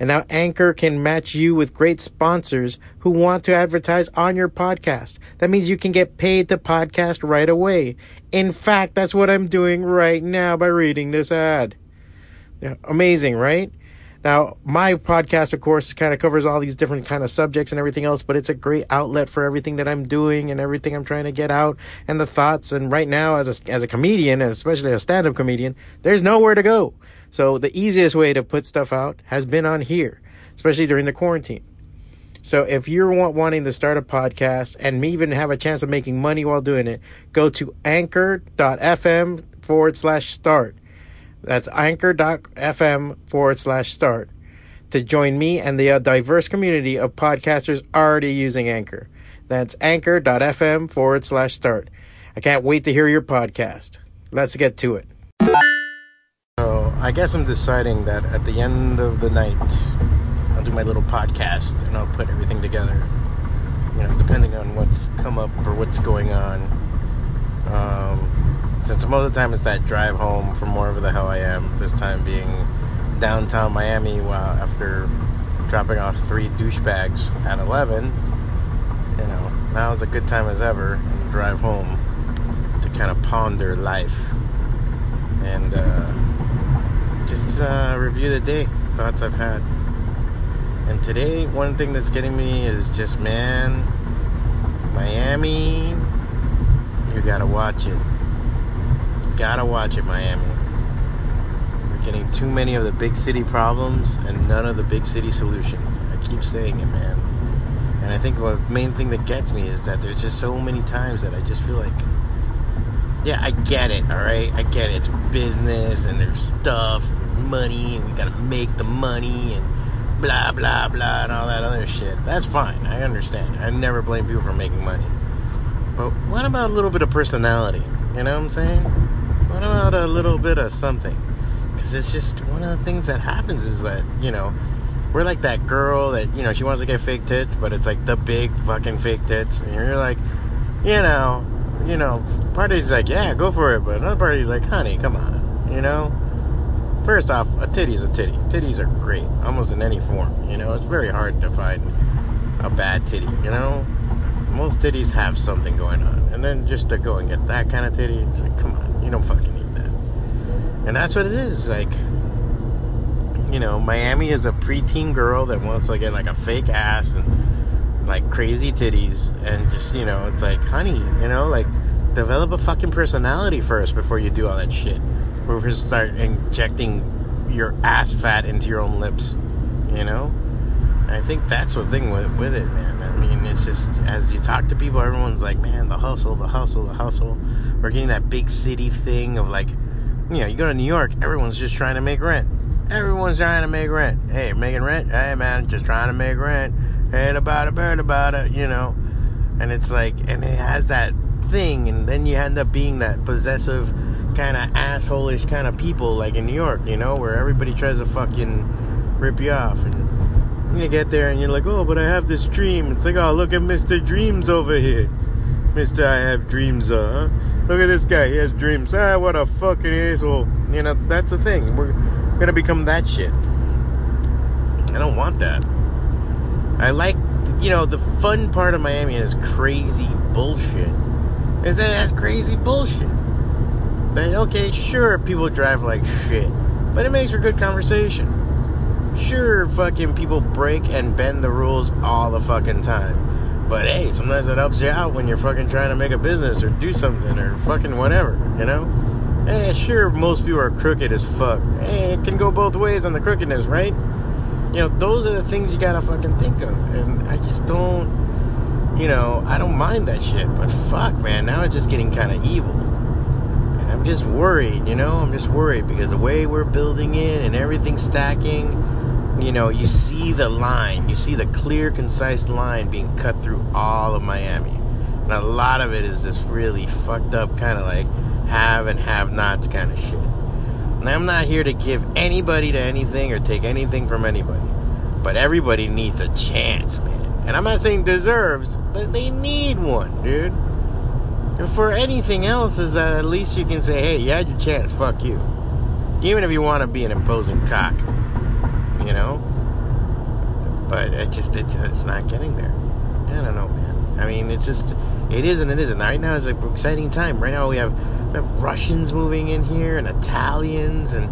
And now Anchor can match you with great sponsors who want to advertise on your podcast. That means you can get paid to podcast right away. In fact, that's what I'm doing right now by reading this ad. Amazing, right? Now, my podcast, of course, kind of covers all these different kind of subjects and everything else, but it's a great outlet for everything that I'm doing and everything I'm trying to get out and the thoughts. And right now, as a, as a comedian, especially a stand-up comedian, there's nowhere to go. So the easiest way to put stuff out has been on here, especially during the quarantine. So if you're wanting to start a podcast and even have a chance of making money while doing it, go to anchor.fm forward slash start. That's anchor.fm forward slash start to join me and the uh, diverse community of podcasters already using Anchor. That's anchor.fm forward slash start. I can't wait to hear your podcast. Let's get to it. So I guess I'm deciding that at the end of the night, I'll do my little podcast and I'll put everything together. You know, depending on what's come up or what's going on. Um, since most of the time it's that drive home from wherever the hell I am. This time being downtown Miami while after dropping off three douchebags at 11. You know, now is a good time as ever to drive home to kind of ponder life and uh, just uh, review the day, thoughts I've had. And today, one thing that's getting me is just, man, Miami, you gotta watch it. Gotta watch it, Miami. We're getting too many of the big city problems and none of the big city solutions. I keep saying it, man. And I think the main thing that gets me is that there's just so many times that I just feel like, yeah, I get it, all right? I get it. It's business and there's stuff, and money, and we gotta make the money and blah, blah, blah, and all that other shit. That's fine. I understand. I never blame people for making money. But what about a little bit of personality? You know what I'm saying? What about a little bit of something? Because it's just one of the things that happens is that, you know, we're like that girl that, you know, she wants to get fake tits, but it's like the big fucking fake tits. And you're like, you know, you know, part of you's like, yeah, go for it. But another part of you's like, honey, come on. You know? First off, a titty's a titty. Titties are great, almost in any form. You know, it's very hard to find a bad titty, you know? Most titties have something going on. And then just to go and get that kind of titty, it's like, come on, you don't fucking need that. And that's what it is. Like, you know, Miami is a preteen girl that wants to get like a fake ass and like crazy titties. And just, you know, it's like, honey, you know, like, develop a fucking personality first before you do all that shit. Before you start injecting your ass fat into your own lips, you know? And I think that's the thing with, with it, man. Mean, it's just, as you talk to people, everyone's like, man, the hustle, the hustle, the hustle. We're getting that big city thing of like, you know, you go to New York, everyone's just trying to make rent. Everyone's trying to make rent. Hey, making rent? Hey, man, just trying to make rent. Ain't about it, bird about it, you know? And it's like, and it has that thing, and then you end up being that possessive, kind of assholish kind of people, like in New York, you know, where everybody tries to fucking rip you off. And you get there and you're like, oh, but I have this dream. It's like, oh, look at Mr. Dreams over here. Mr. I have dreams, uh? Look at this guy, he has dreams. Ah, what a fucking asshole. You know, that's the thing. We're gonna become that shit. I don't want that. I like, you know, the fun part of Miami is crazy bullshit. Is that that's crazy bullshit. That, okay, sure, people drive like shit, but it makes for good conversation. Sure, fucking people break and bend the rules all the fucking time. But hey, sometimes it helps you out when you're fucking trying to make a business or do something or fucking whatever, you know? Hey, sure, most people are crooked as fuck. Hey, it can go both ways on the crookedness, right? You know, those are the things you gotta fucking think of. And I just don't, you know, I don't mind that shit. But fuck, man, now it's just getting kind of evil. And I'm just worried, you know? I'm just worried because the way we're building it and everything stacking, you know, you see the line, you see the clear, concise line being cut through all of Miami. And a lot of it is this really fucked up kind of like have and have nots kind of shit. And I'm not here to give anybody to anything or take anything from anybody. But everybody needs a chance, man. And I'm not saying deserves, but they need one, dude. And for anything else, is that at least you can say, hey, you had your chance, fuck you. Even if you want to be an imposing cock, you know? But it just, it, it's not getting there. I don't know, man. I mean, it's just, it is and it isn't. Right now, it's an exciting time. Right now, we have, we have Russians moving in here, and Italians, and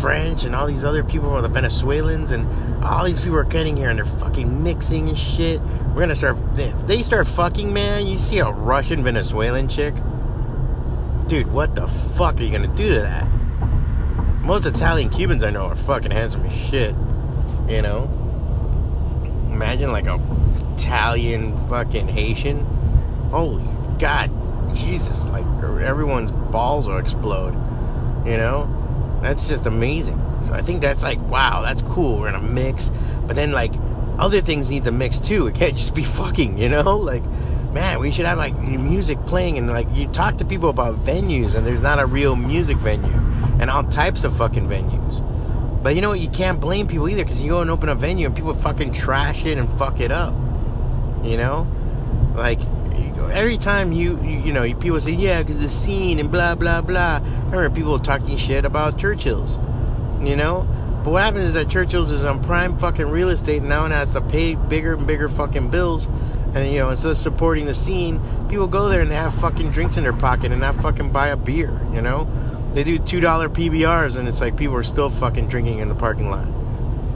French, and all these other people, the Venezuelans, and all these people are getting here, and they're fucking mixing and shit. We're gonna start. If they start fucking, man. You see a Russian Venezuelan chick, dude. What the fuck are you gonna do to that? Most Italian Cubans I know are fucking handsome as shit. You know. Imagine like a Italian fucking Haitian. Holy God, Jesus! Like er, everyone's balls will explode. You know. That's just amazing. So I think that's like, wow, that's cool. We're gonna mix, but then like other things need to mix too. It can't just be fucking, you know? Like, man, we should have like music playing and like you talk to people about venues and there's not a real music venue and all types of fucking venues. But you know what? You can't blame people either because you go and open a venue and people fucking trash it and fuck it up. You know? Like, every time you, you, you know, people say, yeah, because the scene and blah, blah, blah. I remember people talking shit about Churchill's, you know? But what happens is that Churchill's is on prime fucking real estate and now it has to pay bigger and bigger fucking bills. And, you know, instead of supporting the scene, people go there and they have fucking drinks in their pocket and not fucking buy a beer, you know? They do $2 PBRs and it's like people are still fucking drinking in the parking lot.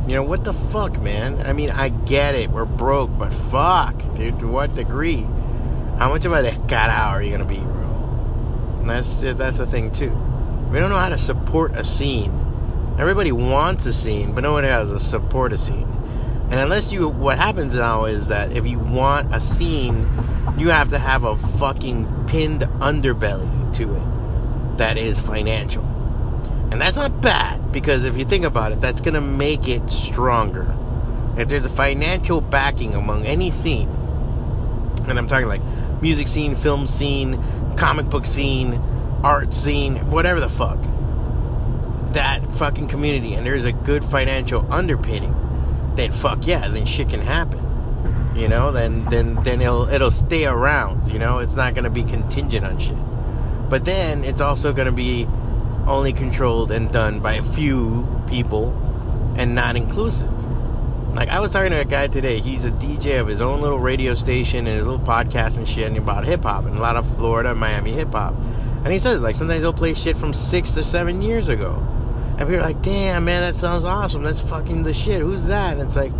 You know, what the fuck, man? I mean, I get it. We're broke, but fuck, dude, to what degree? How much of a descarado are you gonna be, bro? And that's, that's the thing, too. We don't know how to support a scene Everybody wants a scene, but no one has a support a scene. And unless you, what happens now is that if you want a scene, you have to have a fucking pinned underbelly to it that is financial. And that's not bad because if you think about it, that's going to make it stronger. If there's a financial backing among any scene, and I'm talking like music scene, film scene, comic book scene, art scene, whatever the fuck that fucking community and there's a good financial underpinning, then fuck yeah, then shit can happen. You know, then then then it'll it'll stay around. You know, it's not gonna be contingent on shit. But then it's also gonna be only controlled and done by a few people and not inclusive. Like I was talking to a guy today. He's a DJ of his own little radio station and his little podcast and shit and about hip hop and a lot of Florida, Miami hip hop. And he says like sometimes he'll play shit from six to seven years ago. And we were like, damn, man, that sounds awesome. That's fucking the shit. Who's that? And it's like,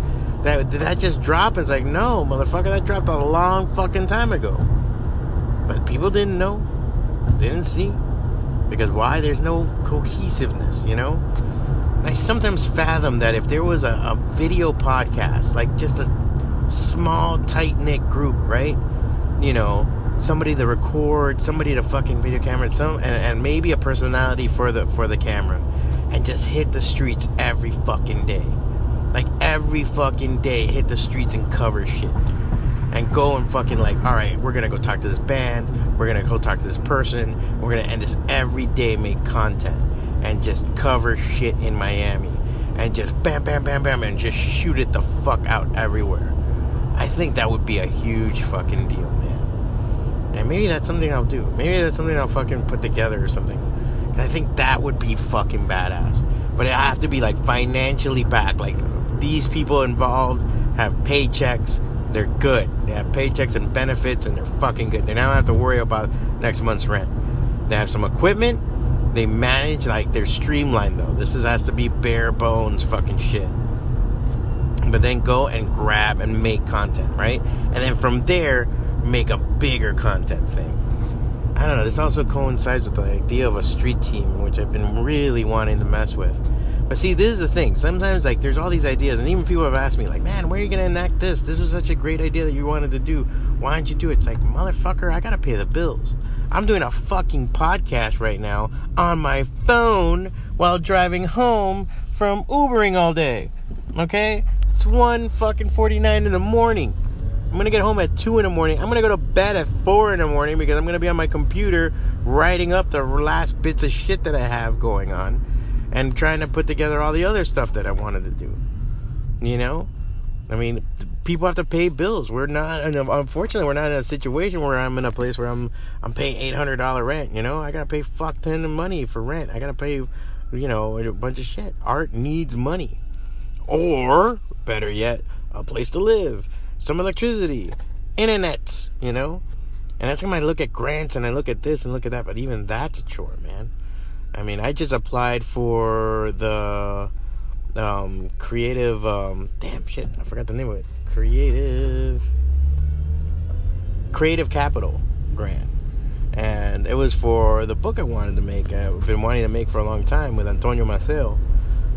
that, did that just drop? And it's like, no, motherfucker, that dropped a long fucking time ago. But people didn't know, didn't see. Because why? There's no cohesiveness, you know? And I sometimes fathom that if there was a, a video podcast, like just a small, tight knit group, right? You know, somebody to record, somebody to fucking video camera, some, and, and maybe a personality for the for the camera and just hit the streets every fucking day. Like every fucking day, hit the streets and cover shit. And go and fucking like, all right, we're gonna go talk to this band. We're gonna go talk to this person. We're gonna end this every day, make content and just cover shit in Miami. And just bam, bam, bam, bam, and just shoot it the fuck out everywhere. I think that would be a huge fucking deal, man. And maybe that's something I'll do. Maybe that's something I'll fucking put together or something. And I think that would be fucking badass. But it have to be like financially backed. Like these people involved have paychecks. They're good. They have paychecks and benefits, and they're fucking good. They don't have to worry about next month's rent. They have some equipment. They manage like they're streamlined though. This is, has to be bare bones fucking shit. But then go and grab and make content, right? And then from there, make a bigger content thing. I don't know. This also coincides with the idea of a street team, which I've been really wanting to mess with. But see, this is the thing. Sometimes, like, there's all these ideas, and even people have asked me, like, man, where are you going to enact this? This was such a great idea that you wanted to do. Why didn't you do it? It's like, motherfucker, I got to pay the bills. I'm doing a fucking podcast right now on my phone while driving home from Ubering all day. Okay? It's 1 fucking 49 in the morning. I'm gonna get home at 2 in the morning. I'm gonna go to bed at 4 in the morning because I'm gonna be on my computer writing up the last bits of shit that I have going on and trying to put together all the other stuff that I wanted to do. You know? I mean, people have to pay bills. We're not, unfortunately, we're not in a situation where I'm in a place where I'm I'm paying eight hundred dollar rent. You know, I gotta pay fuck ton of money for rent. I gotta pay, you know, a bunch of shit. Art needs money, or better yet, a place to live, some electricity, internet. You know, and that's when I look at grants and I look at this and look at that. But even that's a chore, man. I mean, I just applied for the um, creative. Um, damn shit, I forgot the name of it. Creative. Creative Capital grant, and it was for the book I wanted to make. I've been wanting to make for a long time with Antonio Maceo,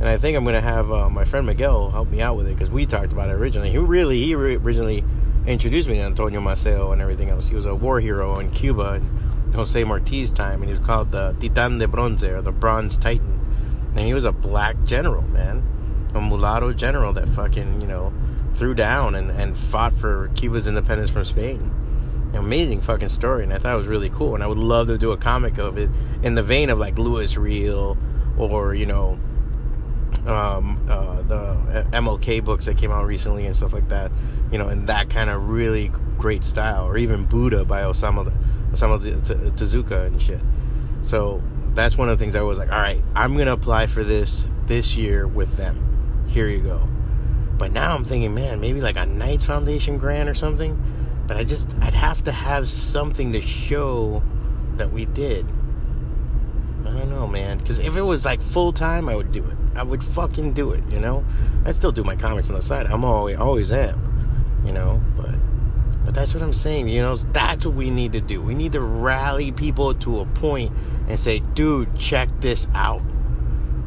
and I think I'm gonna have uh, my friend Miguel help me out with it because we talked about it originally. He really, he originally introduced me to Antonio Maceo and everything else. He was a war hero in Cuba in Jose Marti's time, and he was called the Titan de Bronce or the Bronze Titan and he was a black general, man, a mulatto general that fucking you know threw down and, and fought for Cuba's independence from Spain. amazing fucking story, and I thought it was really cool. And I would love to do a comic of it in the vein of like Louis Riel or you know um, uh, the MLK books that came out recently and stuff like that. You know, in that kind of really great style, or even Buddha by Osamu Osamu Tezuka and shit. So that's one of the things I was like, all right, I'm gonna apply for this this year with them. Here you go. But now I'm thinking, man, maybe like a Knights Foundation grant or something. But I just, I'd have to have something to show that we did. I don't know, man. Because if it was like full time, I would do it. I would fucking do it, you know? I still do my comics on the side. I'm always, always am, you know? But but that's what I'm saying, you know, that's what we need to do. We need to rally people to a point and say, dude, check this out.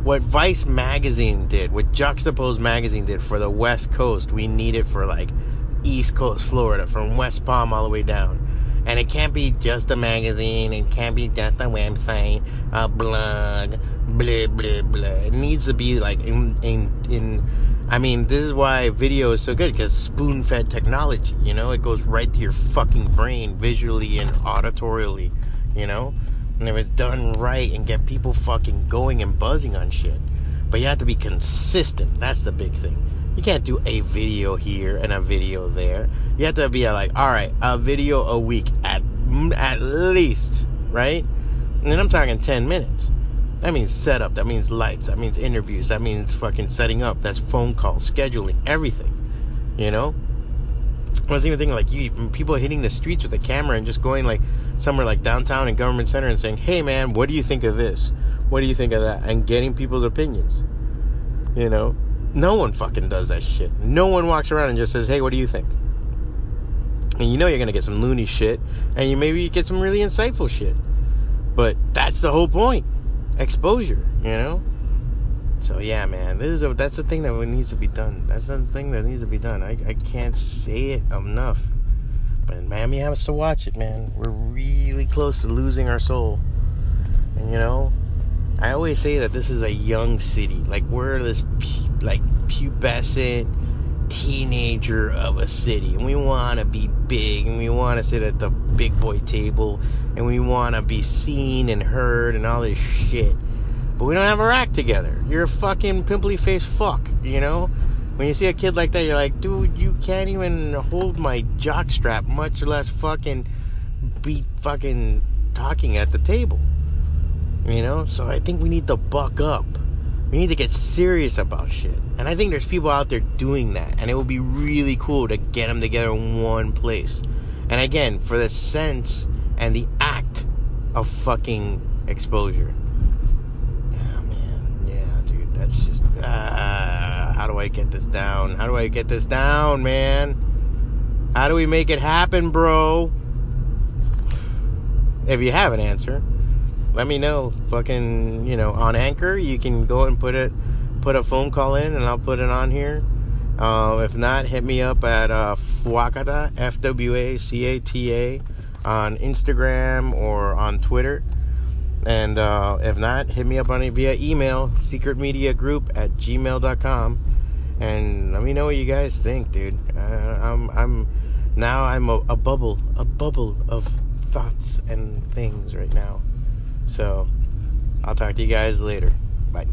What Vice Magazine did, what Juxtapose Magazine did for the West Coast, we need it for like East Coast Florida, from West Palm all the way down. And it can't be just a magazine, it can't be just a website, a blog, blah, blah, blah. It needs to be like in, in, in I mean, this is why video is so good because spoon fed technology, you know, it goes right to your fucking brain visually and auditorially, you know, and if it's done right and get people fucking going and buzzing on shit. But you have to be consistent. That's the big thing. You can't do a video here and a video there. You have to be like, all right, a video a week at at least, right? And then I'm talking 10 minutes. That means setup. That means lights. That means interviews. That means fucking setting up. That's phone calls, scheduling, everything. You know? I was even thinking like you people hitting the streets with a camera and just going like somewhere like downtown and government center and saying, "Hey man, what do you think of this? What do you think of that?" and getting people's opinions. You know? No one fucking does that shit. No one walks around and just says, "Hey, what do you think?" And you know you're to get some loony shit and you maybe get some really insightful shit. But that's the whole point exposure, you know? So yeah, man, this is a, that's the thing that needs to be done. That's the thing that needs to be done. I, I can't say it enough. But Miami has to watch it, man. We're really close to losing our soul. And you know, I always say that this is a young city. Like we're this like pubescent teenager of a city and we want to be big and we want to sit at the big boy table and we want to be seen and heard and all this shit but we don't have our act together you're a fucking pimply faced fuck you know when you see a kid like that you're like dude you can't even hold my jock strap much less fucking be fucking talking at the table you know so i think we need to buck up we need to get serious about shit. And I think there's people out there doing that. And it would be really cool to get them together in one place. And again, for the sense and the of fucking exposure. Yeah, man. Yeah, dude. That's just. Uh, how do I get this down? How do I get this down, man? How do we make it happen, bro? If you have an answer, let me know. Fucking, you know, on Anchor, you can go and put it, put a phone call in, and I'll put it on here. Uh, if not, hit me up at uh, Fwacata, F W A C A T A, on Instagram or on Twitter. And uh, if not, hit me up on it via email, secretmediagroup at gmail.com. and let me know what you guys think, dude. Uh, I'm I'm now I'm a, a bubble, a bubble of thoughts and things right now. So I'll talk to you guys later. Bye.